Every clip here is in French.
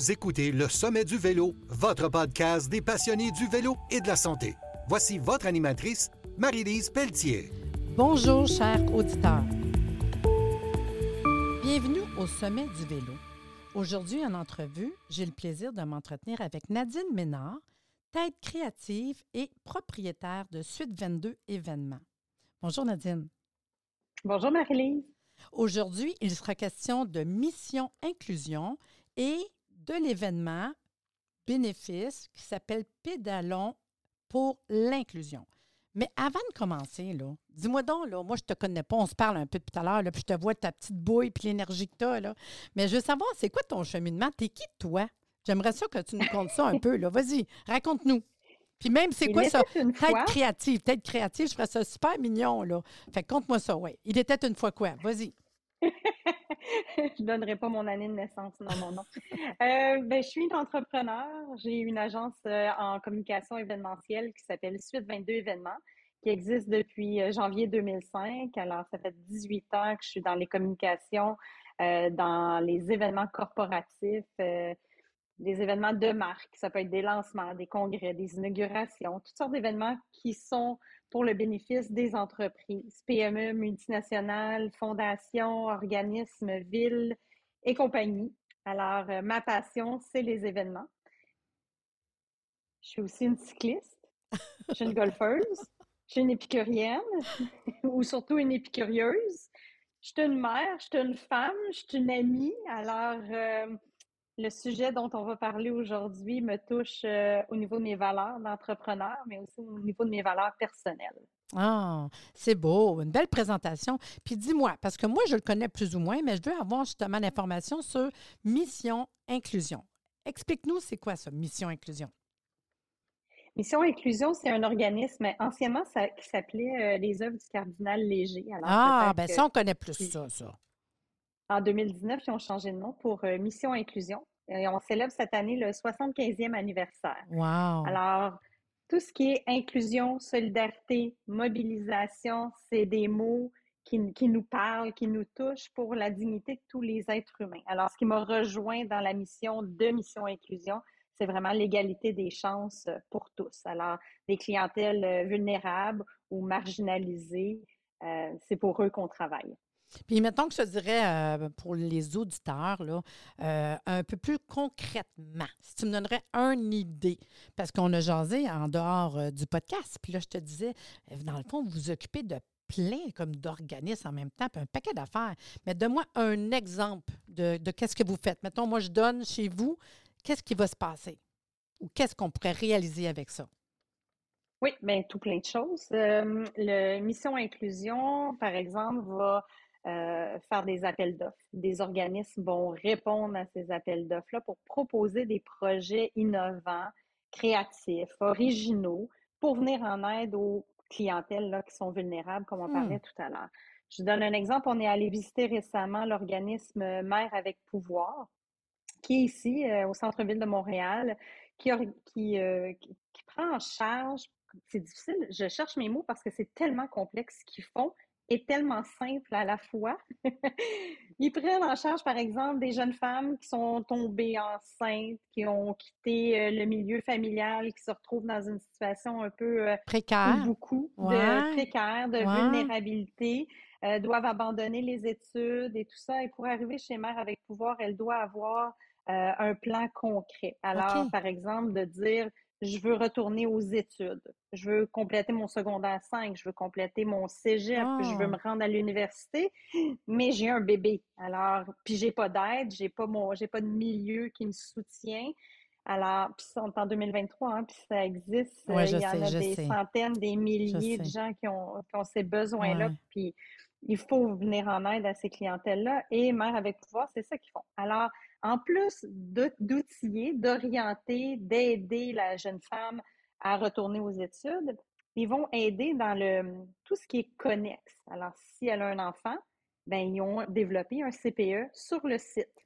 Vous écoutez Le Sommet du Vélo, votre podcast des passionnés du vélo et de la santé. Voici votre animatrice, Marie-Lise Pelletier. Bonjour, chers auditeurs. Bienvenue au Sommet du Vélo. Aujourd'hui, en entrevue, j'ai le plaisir de m'entretenir avec Nadine Ménard, tête créative et propriétaire de Suite 22 événements. Bonjour Nadine. Bonjour Marie-Lise. Aujourd'hui, il sera question de mission inclusion et de l'événement bénéfice qui s'appelle Pédalons pour l'inclusion. Mais avant de commencer, là, dis-moi donc, là, moi, je te connais pas, on se parle un peu depuis tout à l'heure, puis je te vois ta petite bouille puis l'énergie que tu as, là. Mais je veux savoir, c'est quoi ton cheminement? T'es qui, toi? J'aimerais ça que tu nous contes ça un peu, là. Vas-y, raconte-nous. Puis même, c'est quoi ça? Tête créative. Tête créative, je ferais ça super mignon, là. Fait conte-moi ça, oui. Il était une fois quoi? Vas-y. je ne donnerai pas mon année de naissance, non, non, non. Euh, ben, je suis une entrepreneur. J'ai une agence euh, en communication événementielle qui s'appelle Suite 22 événements, qui existe depuis euh, janvier 2005. Alors, ça fait 18 ans que je suis dans les communications, dans les événements corporatifs, des événements de marque. Ça peut être des lancements, des congrès, des inaugurations, toutes sortes d'événements qui sont pour le bénéfice des entreprises, PME, multinationales, fondations, organismes, villes et compagnies. Alors, euh, ma passion, c'est les événements. Je suis aussi une cycliste, je suis une golfeuse, je suis une épicurienne, ou surtout une épicurieuse. Je suis une mère, je suis une femme, je suis une amie. Alors, euh, le sujet dont on va parler aujourd'hui me touche euh, au niveau de mes valeurs d'entrepreneur, mais aussi au niveau de mes valeurs personnelles. Ah, c'est beau, une belle présentation. Puis dis-moi, parce que moi, je le connais plus ou moins, mais je veux avoir justement l'information sur Mission Inclusion. Explique-nous, c'est quoi ça, Mission Inclusion? Mission Inclusion, c'est un organisme anciennement ça, qui s'appelait euh, les œuvres du cardinal Léger. ah, ben ça, on connaît plus ça, ça. En 2019, ils ont changé de nom pour euh, Mission Inclusion. Et on célèbre cette année le 75e anniversaire. Wow. Alors, tout ce qui est inclusion, solidarité, mobilisation, c'est des mots qui, qui, nous parlent, qui nous touchent pour la dignité de tous les êtres humains. Alors, ce qui m'a rejoint dans la mission de Mission Inclusion, c'est vraiment l'égalité des chances pour tous. Alors, des clientèles euh, vulnérables ou marginalisées, euh, c'est pour eux qu'on travaille. Puis mettons que je dirais euh, pour les auditeurs, là, euh, un peu plus concrètement, si tu me donnerais une idée, parce qu'on a jasé en dehors euh, du podcast, puis là, je te disais, dans le fond, vous vous occupez de plein comme d'organismes en même temps, puis un paquet d'affaires. Mais donne-moi un exemple de, de qu'est-ce que vous faites. Mettons, moi, je donne chez vous, qu'est-ce qui va se passer? Ou qu'est-ce qu'on pourrait réaliser avec ça? Oui, bien, tout plein de choses. le Mission Inclusion, par exemple, va euh, faire des appels d'offres. Des organismes vont répondre à ces appels d'offres-là pour proposer des projets innovants, créatifs, originaux, pour venir en aide aux clientèles là, qui sont vulnérables, comme on hmm. parlait tout à l'heure. Je vous donne un exemple. On est allé visiter récemment l'organisme Mère avec pouvoir, qui est ici, euh, au centre-ville de Montréal, qui, qui, euh, qui, qui prend en charge, c'est difficile, je cherche mes mots parce que c'est tellement complexe ce qu'ils font, est tellement simple à la fois. Ils prennent en charge, par exemple, des jeunes femmes qui sont tombées enceintes, qui ont quitté euh, le milieu familial, qui se retrouvent dans une situation un peu euh, précaire, beaucoup de précaire, de vulnérabilité, euh, doivent abandonner les études et tout ça. Et pour arriver chez Mère avec pouvoir, elle doit avoir un plan concret. Alors, par exemple, de dire je veux retourner aux études. Je veux compléter mon secondaire 5, je veux compléter mon cégep, je veux me ah! rendre à l'université, mais j'ai un bébé. Alors, puis j'ai pas d'aide, j'ai pas mon j'ai pas de milieu qui me soutient. Alors, puis ça, on est en 2023, hein, puis ça existe. il y en a des centaines, des milliers de gens qui ont, qui ont ces besoins-là. Puis il faut venir en aide à ces clientèles-là. Et Mère avec pouvoir, c'est ça qu'ils font. Alors, en plus d'outiller, d'orienter, d'aider la jeune femme à retourner aux études, ils vont aider dans le tout ce qui est connexe. Alors, si elle a un enfant, ben, ils ont développé un CPE sur le site.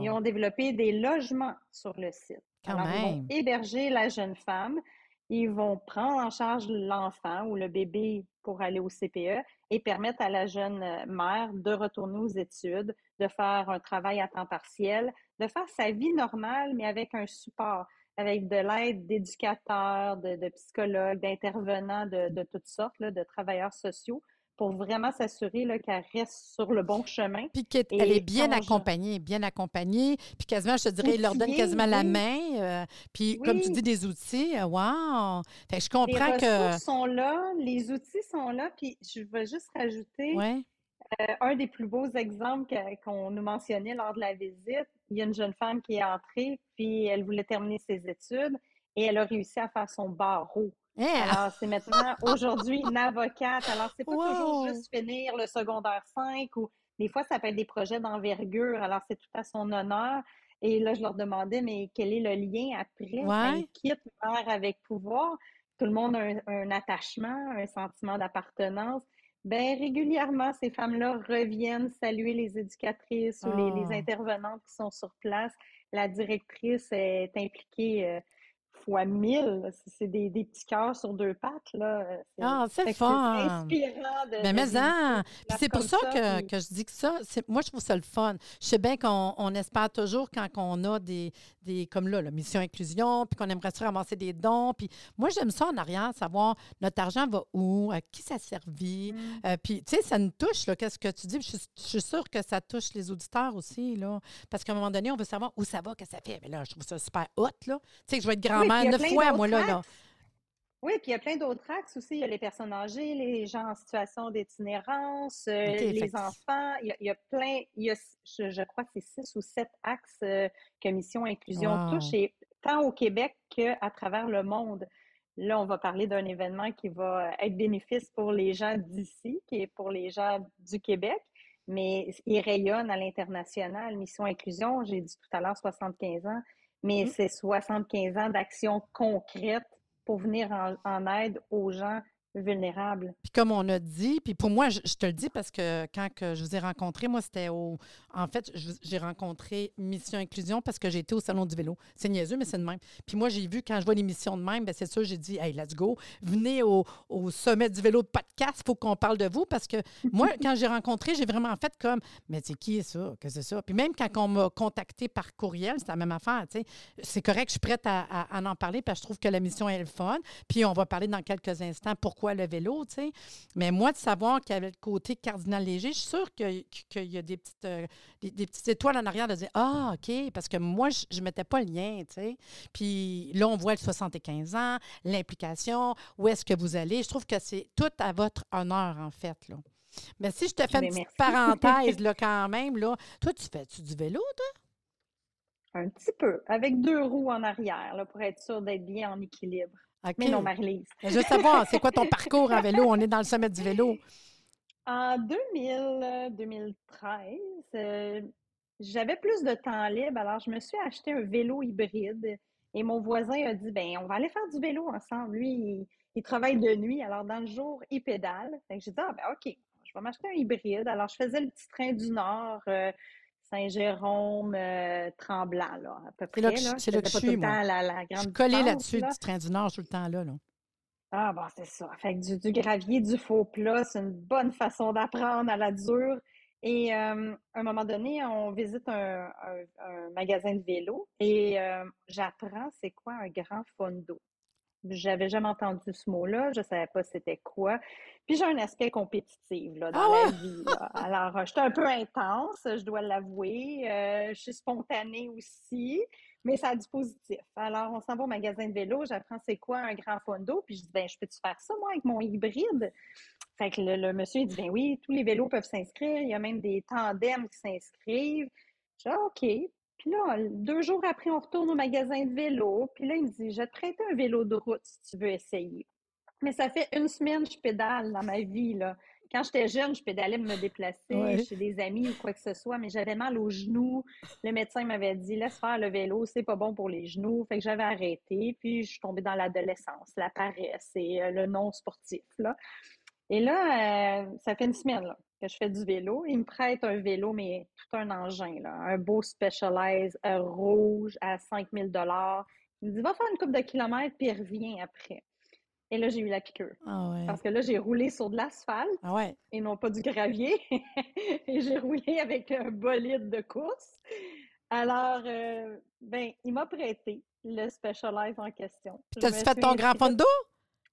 Ils ont développé des logements sur le site. Alors, ils vont héberger la jeune femme, ils vont prendre en charge l'enfant ou le bébé pour aller au CPE et permettre à la jeune mère de retourner aux études, de faire un travail à temps partiel, de faire sa vie normale, mais avec un support, avec de l'aide d'éducateurs, de, psychologues, d'intervenants de, toutes sortes, de travailleurs sociaux, pour vraiment s'assurer qu'elle reste sur le bon chemin. Puis qu'elle est bien accompagnée, bien accompagnée. Puis quasiment, je te dirais, il leur donne quasiment la main. Euh, puis comme tu dis, des outils. Euh, wow! Fait je comprends les que. Les sont là, les outils sont là. Puis je vais juste rajouter euh, un des plus beaux exemples qu'on nous mentionnait lors de la visite. Il y a une jeune femme qui est entrée, puis elle voulait terminer ses études et elle a réussi à faire son barreau. Eh! Alors, c'est maintenant aujourd'hui une avocate. Alors, c'est pas toujours juste finir le secondaire 5 ou des fois, ça peut être des projets d'envergure. Alors, c'est tout à son honneur. Et là, je leur demandais, mais quel est le lien après? Ouais. quitte mère avec pouvoir? Tout le monde a un, attachement, un sentiment d'appartenance. Bien, régulièrement, ces femmes-là reviennent saluer les éducatrices ou les, les, ah. intervenantes qui sont sur place. La directrice est impliquée euh, fois mille. C'est des, des, petits cœurs sur deux pattes. Là. Ah, c'est fun! inspirant de. Mais, mais hein, c'est pour ça, que, que, je dis que ça, moi, je trouve ça le fun. Je sais bien qu'on on espère toujours quand on a des, des comme là, la mission inclusion, puis qu'on aimerait se ramasser des dons. Puis moi, j'aime ça en arrière, savoir notre argent va où, à qui ça servit. Mm. Euh, puis, tu sais, ça nous touche, là, qu'est-ce que tu dis? Je, suis sûre que ça touche les auditeurs aussi, là. Parce qu'à un moment donné, on veut savoir où ça va, que ça fait. Mais là, je trouve ça super hot, là. Tu sais, que je vais être grand-mère neuf fois, moi, là, là. Oui, puis il y a plein d'autres axes aussi. Il y a les personnes âgées, les gens en situation d'itinérance, euh, les enfants. Il y, a, plein, il y a, je, crois que c'est six ou sept axes euh, que Mission Inclusion touche, et tant au Québec qu'à travers le monde. Là, on va parler d'un événement qui va être bénéfice pour les gens d'ici, qui est pour les gens du Québec, mais il rayonne à l'international. Mission Inclusion, j'ai dit tout à l'heure 75 ans, mais mmh. c'est 75 ans d'action concrète pour venir en, aide aux gens vulnérables. Puis comme on a dit, puis pour moi, je, te le dis parce que quand que je vous ai rencontré, moi, c'était au... En fait, j'ai rencontré Mission Inclusion parce que j'étais au Salon du vélo. C'est niaiseux, mais c'est de même. Puis moi, j'ai vu, quand je vois l'émission de même, bien, c'est sûr, j'ai dit, hey, let's go, venez au, au sommet du vélo de podcast, il faut qu'on parle de vous parce que moi, quand j'ai rencontré, j'ai vraiment fait comme, mais c'est qui ça? Que c'est ça? Puis même quand on m'a contacté par courriel, c'est la même affaire, tu sais. C'est correct, je suis prête à, en parler parce que je trouve que la mission est le fun. Puis on va parler dans quelques instants pourquoi le vélo, tu sais. Mais moi, de savoir qu'il y avait le côté cardinal léger, je suis sûre qu'il y a des petites, euh, des, petites étoiles en arrière de dire Ah, OK, parce que moi, je ne mettais pas le lien, tu sais. Puis là, on voit le 75 ans, l'implication, où est-ce que vous allez. Je trouve que c'est tout à votre honneur, en fait, là. Mais si je te fais une petite parenthèse, là, quand même, là, toi, tu fais-tu du vélo, toi? Un petit peu, avec deux roues en arrière, là, pour être sûr d'être bien en équilibre. Mais non, Marie-Lise. Je veux savoir, c'est quoi ton parcours en vélo? On est dans le sommet du vélo. En 2000, 2013, euh, j'avais plus de temps libre, alors je me suis acheté un vélo hybride. Et mon voisin a dit, ben, on va aller faire du vélo ensemble. Lui, il, travaille de nuit, alors dans le jour, il pédale. j'ai dit, ah, ben, OK, je vais m'acheter un hybride. Alors, je faisais le petit train du Nord. Euh, Saint-Jérôme, euh, Tremblant, là, à peu près. C'est là que je suis, moi. La, la je suis collée là-dessus, du train du Nord, tout le temps là. là. Ah, bon, c'est ça. Fait du, du, gravier, du faux plat, c'est une bonne façon d'apprendre à la dure. Et euh, à un moment donné, on visite un, magasin de vélo et euh, j'apprends c'est quoi un grand fondo. J'avais jamais entendu ce mot-là, je savais pas c'était quoi. Puis j'ai un aspect compétitif là, dans ah la vie. Alors, euh, j'étais un peu intense, je dois l'avouer. Euh, je suis spontanée aussi, mais ça a du positif. Alors, on s'en va au magasin de vélo, j'apprends c'est quoi un grand fondo, puis je dis, ben, je peux-tu faire ça, moi, avec mon hybride? Fait que le, monsieur, il dit, ben oui, tous les vélos peuvent s'inscrire, il y a même des tandems qui s'inscrivent. Je dis, ah, OK. Puis là, deux jours après, on retourne au magasin de vélo. Puis là, il me dit, je vais te prêter un vélo de route si tu veux essayer. Mais ça fait une semaine que je pédale dans ma vie. Là. Quand j'étais jeune, je pédalais me déplacer chez des amis ou quoi que ce soit, mais j'avais mal aux genoux. Le médecin m'avait dit, laisse faire le vélo, c'est pas bon pour les genoux. Fait que j'avais arrêté. Puis je suis tombée dans l'adolescence, la paresse et euh, le non sportif. Là. Et là, euh, ça fait une semaine là, que je fais du vélo. Il me prête un vélo, mais tout un engin, là, un beau Specialized euh, rouge à 5000 dollars. Il me dit, va faire une coupe de kilomètres, puis reviens après. Et là, j'ai eu la piqûre. Ah ouais. Parce que là, j'ai roulé sur de l'asphalte Ah ouais. et non pas du gravier. et j'ai roulé avec un bolide de course. Alors, euh, ben, il m'a prêté le Specialized en question. T'as-tu fait suis ton grand fondo?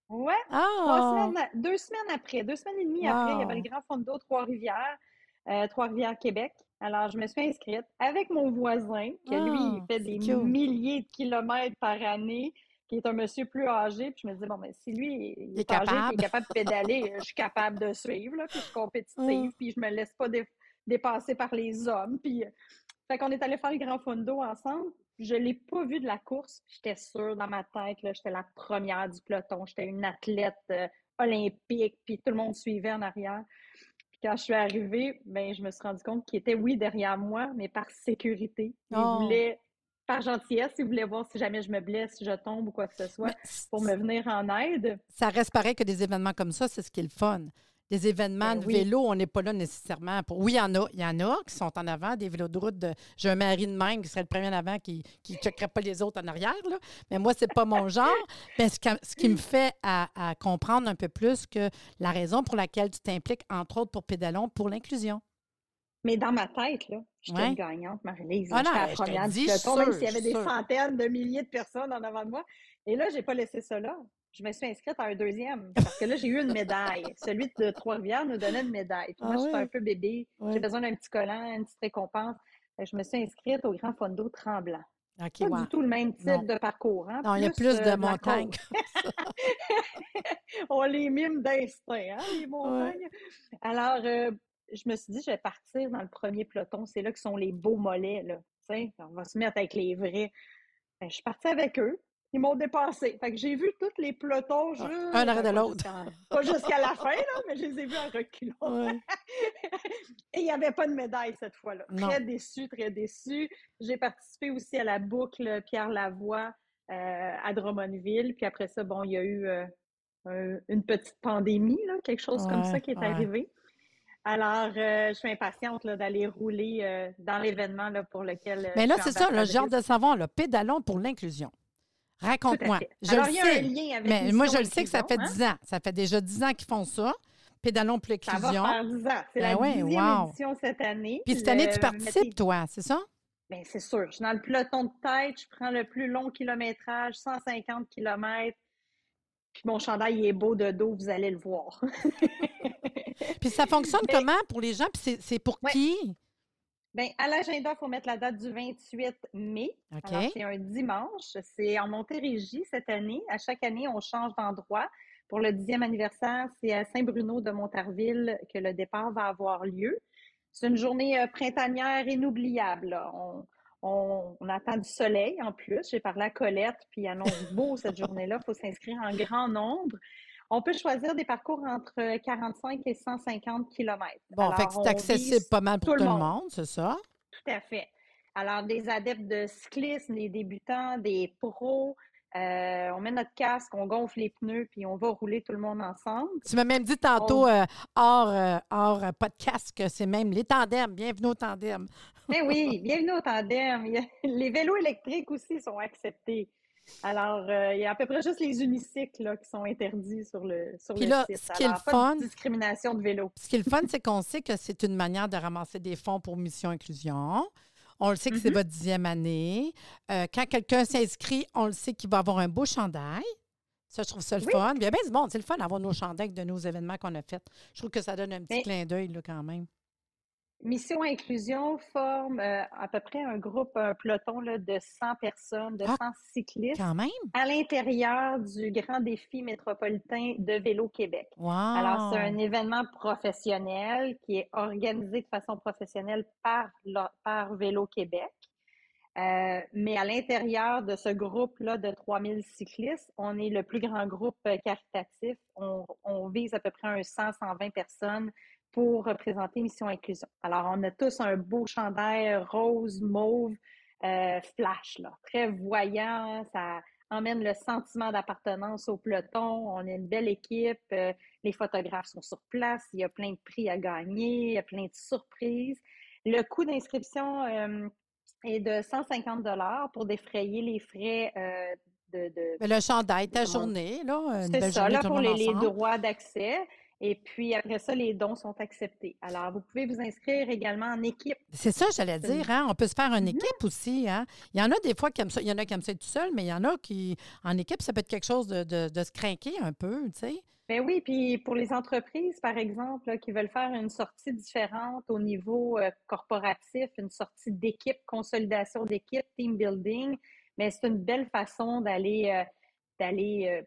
Ouais, trois Ah! semaines, deux semaines après, deux semaines et demie après, il y avait le Grand Fondo Trois-Rivières, euh, Trois-Rivières, Québec. Alors, je me suis inscrite avec mon voisin, qui lui, il Ah, fait des milliers de kilomètres par année, qui est un monsieur plus âgé. Puis je me dis, bon, ben, si lui, il Il est est âgé, il capable. est capable de pédaler, je suis capable de suivre, là, puis je suis compétitive, Mm. puis je me laisse pas dé- dépasser par les hommes. Puis, euh, fait qu'on est allé faire le Grand Fondo ensemble. Je l'ai pas vu de la course. J'étais sûre dans ma tête, j'étais la première du peloton. J'étais une athlète euh, olympique, puis tout le monde suivait en arrière. Puis quand je suis arrivée, ben, je me suis rendu compte qu'il était, oui, derrière moi, mais par sécurité. Il Oh. voulait, par gentillesse, il voulait voir si jamais je me blesse, si je tombe ou quoi que ce soit, pour me venir en aide. ça reste pareil que des événements comme ça, c'est ce qui est le fun. Des événements Ben de oui. vélo, on n'est pas là nécessairement pour. Oui, il y en a, il y en a qui sont en avant, des vélos de route. De... J'ai un mari de même qui serait le premier en avant qui ne checkerait pas les autres en arrière. Là. Mais moi, c'est pas mon genre. Mais ce, qui- ce qui me fait à, à comprendre un peu plus que la raison pour laquelle tu t'impliques, entre autres pour Pédalon, pour l'inclusion. Mais dans ma tête, là, j'étais Ouais. une gagnante, Marie-Lise. Ah non, J'étais la je première du dis, peloton, même s'il y avait des sûr. centaines de milliers de personnes en avant de moi. Et là, j'ai pas laissé ça là. Je me suis inscrite à un deuxième parce que là, j'ai eu une médaille. Celui de Trois-Rivières nous donnait une médaille. Puis moi, Ah je suis un peu bébé. J'ai besoin d'un petit collant, une petite récompense. Que je me suis inscrite au Grand Fondo Tremblant. Pas wow. du tout le même type Non. de parcours. Hein? Non, il y a plus euh, de la montagnes. On les mime d'instinct, hein, les montagnes. Alors, euh, je me suis dit, je vais partir dans le premier peloton. C'est là que sont les beaux mollets. Là. On va se mettre avec les vrais. Ben, je suis partie avec eux. Ils m'ont dépassé. Fait que j'ai vu tous les pelotons juste. Un arrêt de l'autre. jusqu'à- Pas jusqu'à la fin, là, mais je les ai vus en reculant. Ouais. Et il n'y avait pas de médaille cette fois-là. Très déçue, très déçue. J'ai participé aussi à la boucle Pierre Lavoie euh, à Drummondville. Puis après ça, bon, il y a eu euh, un- une petite pandémie, là, quelque chose comme ça qui est ouais. arrivé. Alors, euh, je suis impatiente d'aller rouler euh, dans l'événement pour lequel. Mais là, c'est ça, le genre de savoir, le pédalon pour l'inclusion. Raconte-moi. Je Alors, le il y a sais. un lien avec Mais moi, je le sais que ça fait Inclusion, 10 ans. Ça fait déjà 10 ans qu'ils font ça. Pédalon pour Ça va faire 10 ans. C'est Ben la ouais, wow. édition cette année. Puis cette année, tu participes, toi, c'est ça? Bien, c'est sûr. Je suis dans le peloton de tête, je prends le plus long kilométrage, 150 km. Puis mon chandail il est beau de dos, vous allez le voir. Puis ça fonctionne Mais- comment pour les gens? Puis c'est- c'est pour Ouais. qui? Bien, à l'agenda, il faut mettre la date du 28 mai. OK. Alors, c'est un dimanche. C'est en Montérégie cette année. À chaque année, on change d'endroit. Pour le dixième anniversaire, c'est à Saint-Bruno de Montarville que le départ va avoir lieu. C'est une journée euh, printanière inoubliable. là. On, on- on attend du soleil en plus. J'ai parlé à Colette, puis il annonce beau cette journée-là. Il faut s'inscrire en grand nombre. On peut choisir des parcours entre 45 et 150 km. Bon, fait que c'est accessible pas mal pour tout le monde, c'est ça? Tout à fait. Alors, des adeptes de cyclisme, des débutants, des pros, euh, on met notre casque, on gonfle les pneus, puis on va rouler tout le monde ensemble. Tu m'as même dit tantôt, euh, hors, euh, hors euh, podcast, que c'est même les tandems. Bienvenue au tandem. Mais oui, bienvenue au tandem. Les vélos électriques aussi sont acceptés. Alors, euh, il y a à peu près juste les unicycles là, qui sont interdits sur le, sur Puis le là, site. ce qui est le Alors, pas fun- de discrimination de vélo. Ce qui est le fun, c'est qu'on sait que c'est une manière de ramasser des fonds pour Mission Inclusion. On le sait que c'est Mhm. votre dixième année. Euh, quand quelqu'un s'inscrit, on le sait qu'il va avoir un beau chandail. Ça, je trouve ça le Oui. fun. Bien, ben, c'est bon, c'est le fun d'avoir nos chandails de nos événements qu'on a faits. Je trouve que ça donne un petit Mais- clin d'œil quand même. Mission Inclusion forme euh, à peu près un groupe, un peloton là, de 100 personnes, de Ah, 100 cyclistes. Quand même? à l'intérieur du grand défi métropolitain de Vélo Québec. Wow! Alors, c'est un événement professionnel qui est organisé de façon professionnelle par, Vélo Québec. Euh, mais à l'intérieur de ce groupe-là de 3000 cyclistes, on est le plus grand groupe euh, caritatif. On, on vise à peu près un 100-120 personnes pour représenter Mission Inclusion. Alors, on a tous un beau chandail rose, mauve, euh, flash, là, très voyant. Ça emmène le sentiment d'appartenance au peloton. On est une belle équipe. euh, les photographes sont sur place. Il y a plein de prix à gagner. Il y a plein de surprises. Le coût d'inscription euh, est de 150 dollars pour défrayer les frais euh, de, Mais le chandail, ta journée, là, C'est ça, là, pour les, droits d'accès. Et puis après ça, les dons sont acceptés. Alors, vous pouvez vous inscrire également en équipe. C'est ça, j'allais dire, hein? On peut se faire une Mhm. équipe aussi, hein? Il y en a des fois qui aiment ça. Il y en a qui aiment ça tout seul, mais il y en a qui, en équipe, ça peut être quelque chose de, de, de se craquer un peu, tu sais. Ben oui, puis pour les entreprises, par exemple, là, qui veulent faire une sortie différente au niveau euh, corporatif, une sortie d'équipe, consolidation d'équipe, team building, mais c'est une belle façon d'aller euh, d'aller euh,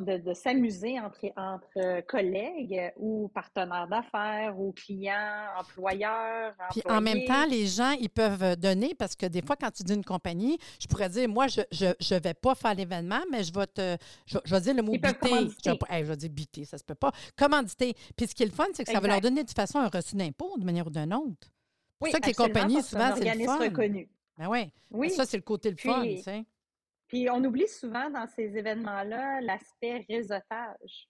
de, de s'amuser entre, entre collègues ou partenaires d'affaires ou clients, employeurs, Puis en même temps, les gens, ils peuvent euh, donner parce que des fois, quand tu dis une compagnie, je pourrais dire, moi, je je, je vais pas faire l'événement, mais je vais te. Je, je vais dire le mot biter. Je vais, commanditer. pas- hey, je vais dire biter, ça se peut pas. Commanditer. Puis ce qui est le fun, c'est que ça va leur donner de toute façon un reçu d'impôt d'une manière ou d'une autre. C'est pour Oui, ça que les compagnies, souvent, c'est le fun. reconnu. Ben ouais. Oui. Ça, c'est le côté le fun, tu sais. Puis on oublie souvent dans ces événements-là l'aspect réseautage.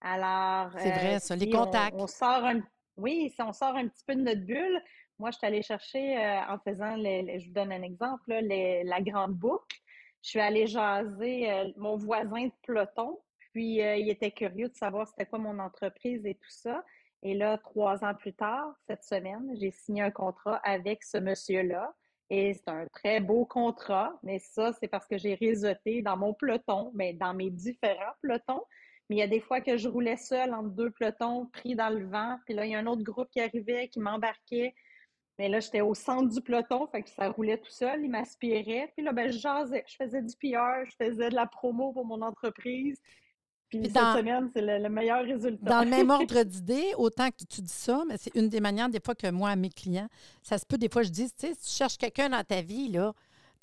Alors, C'est vrai, euh, ça, les on- contacts. On, sort un, oui, si on sort un petit peu de notre bulle, moi, je suis allée chercher, euh, en faisant, les- les- je vous donne un exemple, là, les- la grande boucle. Je suis allée jaser euh, mon voisin de peloton, puis euh, il était curieux de savoir c'était quoi mon entreprise et tout ça. Et là, trois ans plus tard, cette semaine, j'ai signé un contrat avec ce monsieur-là. Et c'est un très beau contrat, mais ça, c'est parce que j'ai réseauté dans mon peloton, mais dans mes différents pelotons. Mais il y a des fois que je roulais seule entre deux pelotons, pris dans le vent. Puis là, il y a un autre groupe qui arrivait, qui m'embarquait. Mais là, j'étais au centre du peloton, ça roulait tout seul, il m'aspirait. Puis là, ben, je jasais, je faisais du PR, je faisais de la promo pour mon entreprise. Puis, Puis cette dans- semaine, c'est le, le meilleur résultat. Dans le même ordre d'idée, autant que tu dis ça, mais c'est une des manières, des fois, que moi, à mes clients, ça se peut, des fois, je dis, tu sais, si tu cherches quelqu'un dans ta vie, là,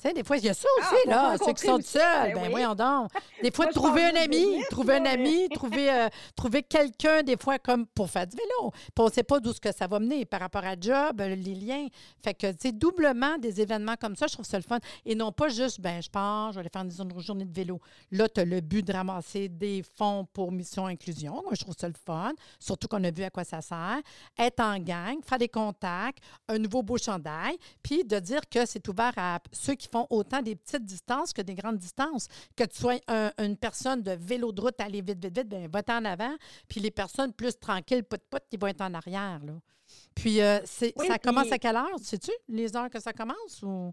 tu sais, des fois, il y a ça Ah, aussi, là, ceux qui sont seuls. ben Ben, oui. voyons donc. Des fois, Moi, trouver un ami, trouver un ami, trouver, euh, trouver quelqu'un, des fois, comme pour faire du vélo. Puis on ne sait pas d'où ce que ça va mener par rapport à job, euh, les liens. Fait que, tu sais, doublement des événements comme ça, je trouve ça le fun. Et non pas juste, ben je pars, je vais aller faire une journée de vélo. Là, tu as le but de ramasser des fonds pour Mission Inclusion. Moi, je trouve ça le fun. Surtout qu'on a vu à quoi ça sert. Être en gang, faire des contacts, un nouveau beau chandail, puis de dire que c'est ouvert à ceux qui font autant des petites distances que des grandes distances. Que tu sois un- une personne de vélo de route, aller vite, vite, vite, bien, va en avant. Puis les personnes plus tranquilles, put-put, qui vont être en arrière. Là. Puis euh, c'est- Oui, ça puis- commence à quelle heure? Sais-tu les heures que ça commence? ou?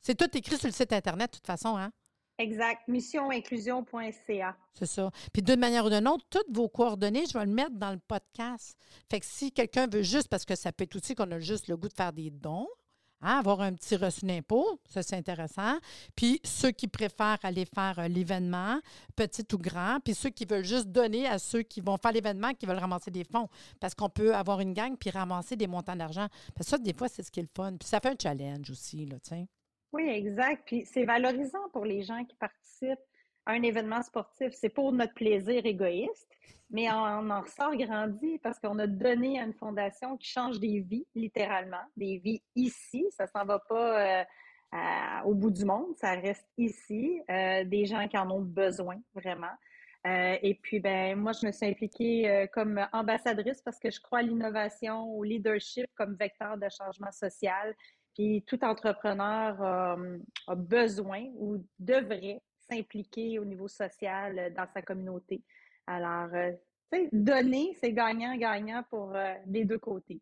C'est tout écrit sur le site Internet, de toute façon, hein? Exact. Missioninclusion.ca. C'est ça. Puis d'une manière ou d'une autre, toutes vos coordonnées, je vais le mettre dans le podcast. Fait que si quelqu'un veut juste, parce que ça peut être aussi qu'on a juste le goût de faire des dons, hein, avoir un petit reçu d'impôt, ça c'est intéressant. Puis ceux qui préfèrent aller faire euh, l'événement, petit ou grand, puis ceux qui veulent juste donner à ceux qui vont faire l'événement, qui veulent ramasser des fonds. Parce qu'on peut avoir une gang puis ramasser des montants d'argent. Ça, des fois, c'est ce qui est le fun. Puis ça fait un challenge aussi, là, sais. Oui, exact. Puis c'est valorisant pour les gens qui participent un événement sportif. C'est pour notre plaisir égoïste, mais on en ressort grandi parce qu'on a donné à une fondation qui change des vies, littéralement, des vies ici. Ça s'en va pas euh, au bout du monde, ça reste ici. Euh, des gens qui en ont besoin, vraiment. Euh, et puis, ben, moi, je me suis impliquée comme ambassadrice parce que je crois à l'innovation, au leadership comme vecteur de changement social. Puis tout entrepreneur a besoin ou devrait s'impliquer au niveau social euh, dans sa communauté. Alors, euh, tu donner, c'est gagnant-gagnant pour euh, les deux côtés.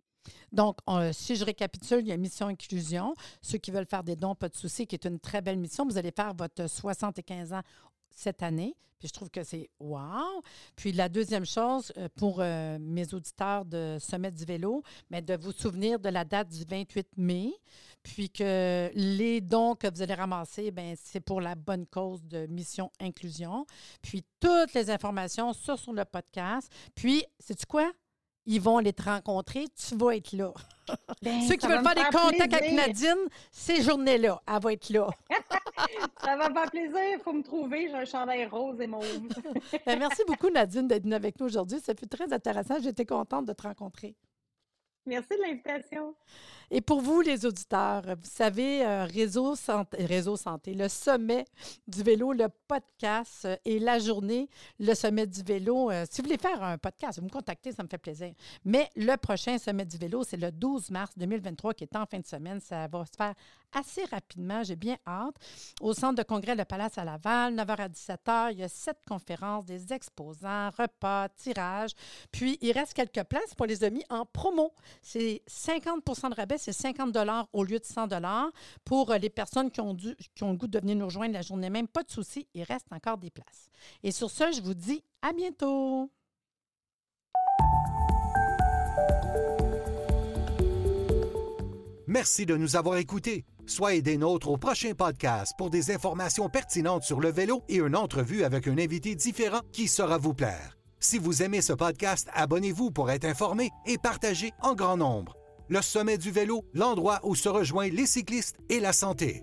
Donc, on- si je récapitule, il y a Mission Inclusion. Ceux qui veulent faire des dons, pas de souci, qui est une très belle mission. Vous allez faire votre 75 ans cette année. Puis je trouve que c'est wow. Puis la deuxième chose, euh, pour euh, mes auditeurs de Sommet du vélo, mais de vous souvenir de la date du 28 mai, puis que les dons que vous allez ramasser, ben c'est pour la bonne cause de Mission Inclusion. Puis toutes les informations sont sur le podcast. Puis, sais-tu quoi? Ils vont aller te rencontrer, tu vas être là. Ben, Ceux qui veulent faire des contacts avec. Nadine, ces journées-là, elle va être là. Ça va me faire plaisir. Il faut me trouver. J'ai un chandail rose et mauve. Ben, merci beaucoup, Nadine, d'être venue avec nous aujourd'hui. Ça fut très intéressant. J'étais contente de te rencontrer. Merci de l'invitation. Et pour vous, les auditeurs, vous savez, euh, Réseau, Santé, Réseau Santé, le sommet du vélo, le podcast euh, et la journée, le sommet du vélo. Euh, si vous voulez faire un podcast, vous me contactez, ça me fait plaisir. Mais le prochain sommet du vélo, c'est le 12 mars 2023 qui est en fin de semaine. Ça va se faire assez rapidement. J'ai bien hâte. Au centre de congrès Le Palace à Laval, 9h à 17h, il y a sept conférences, des exposants, repas, tirages. Puis, il reste quelques places pour les amis en promo. C'est 50% de rabais c'est 50 au lieu de 100 Pour euh, les personnes qui ont, dû, ont le goût de venir nous rejoindre la journée même, pas de souci, il reste encore des places. Et sur ce, je vous dis à bientôt. Merci de nous avoir écoutés. Soyez des nôtres au prochain podcast pour des informations pertinentes sur le vélo et une entrevue avec un invité différent qui saura vous plaire. Si vous aimez ce podcast, abonnez-vous pour être informé et partagez en grand nombre le sommet du vélo, l'endroit où se rejoignent les cyclistes et la santé.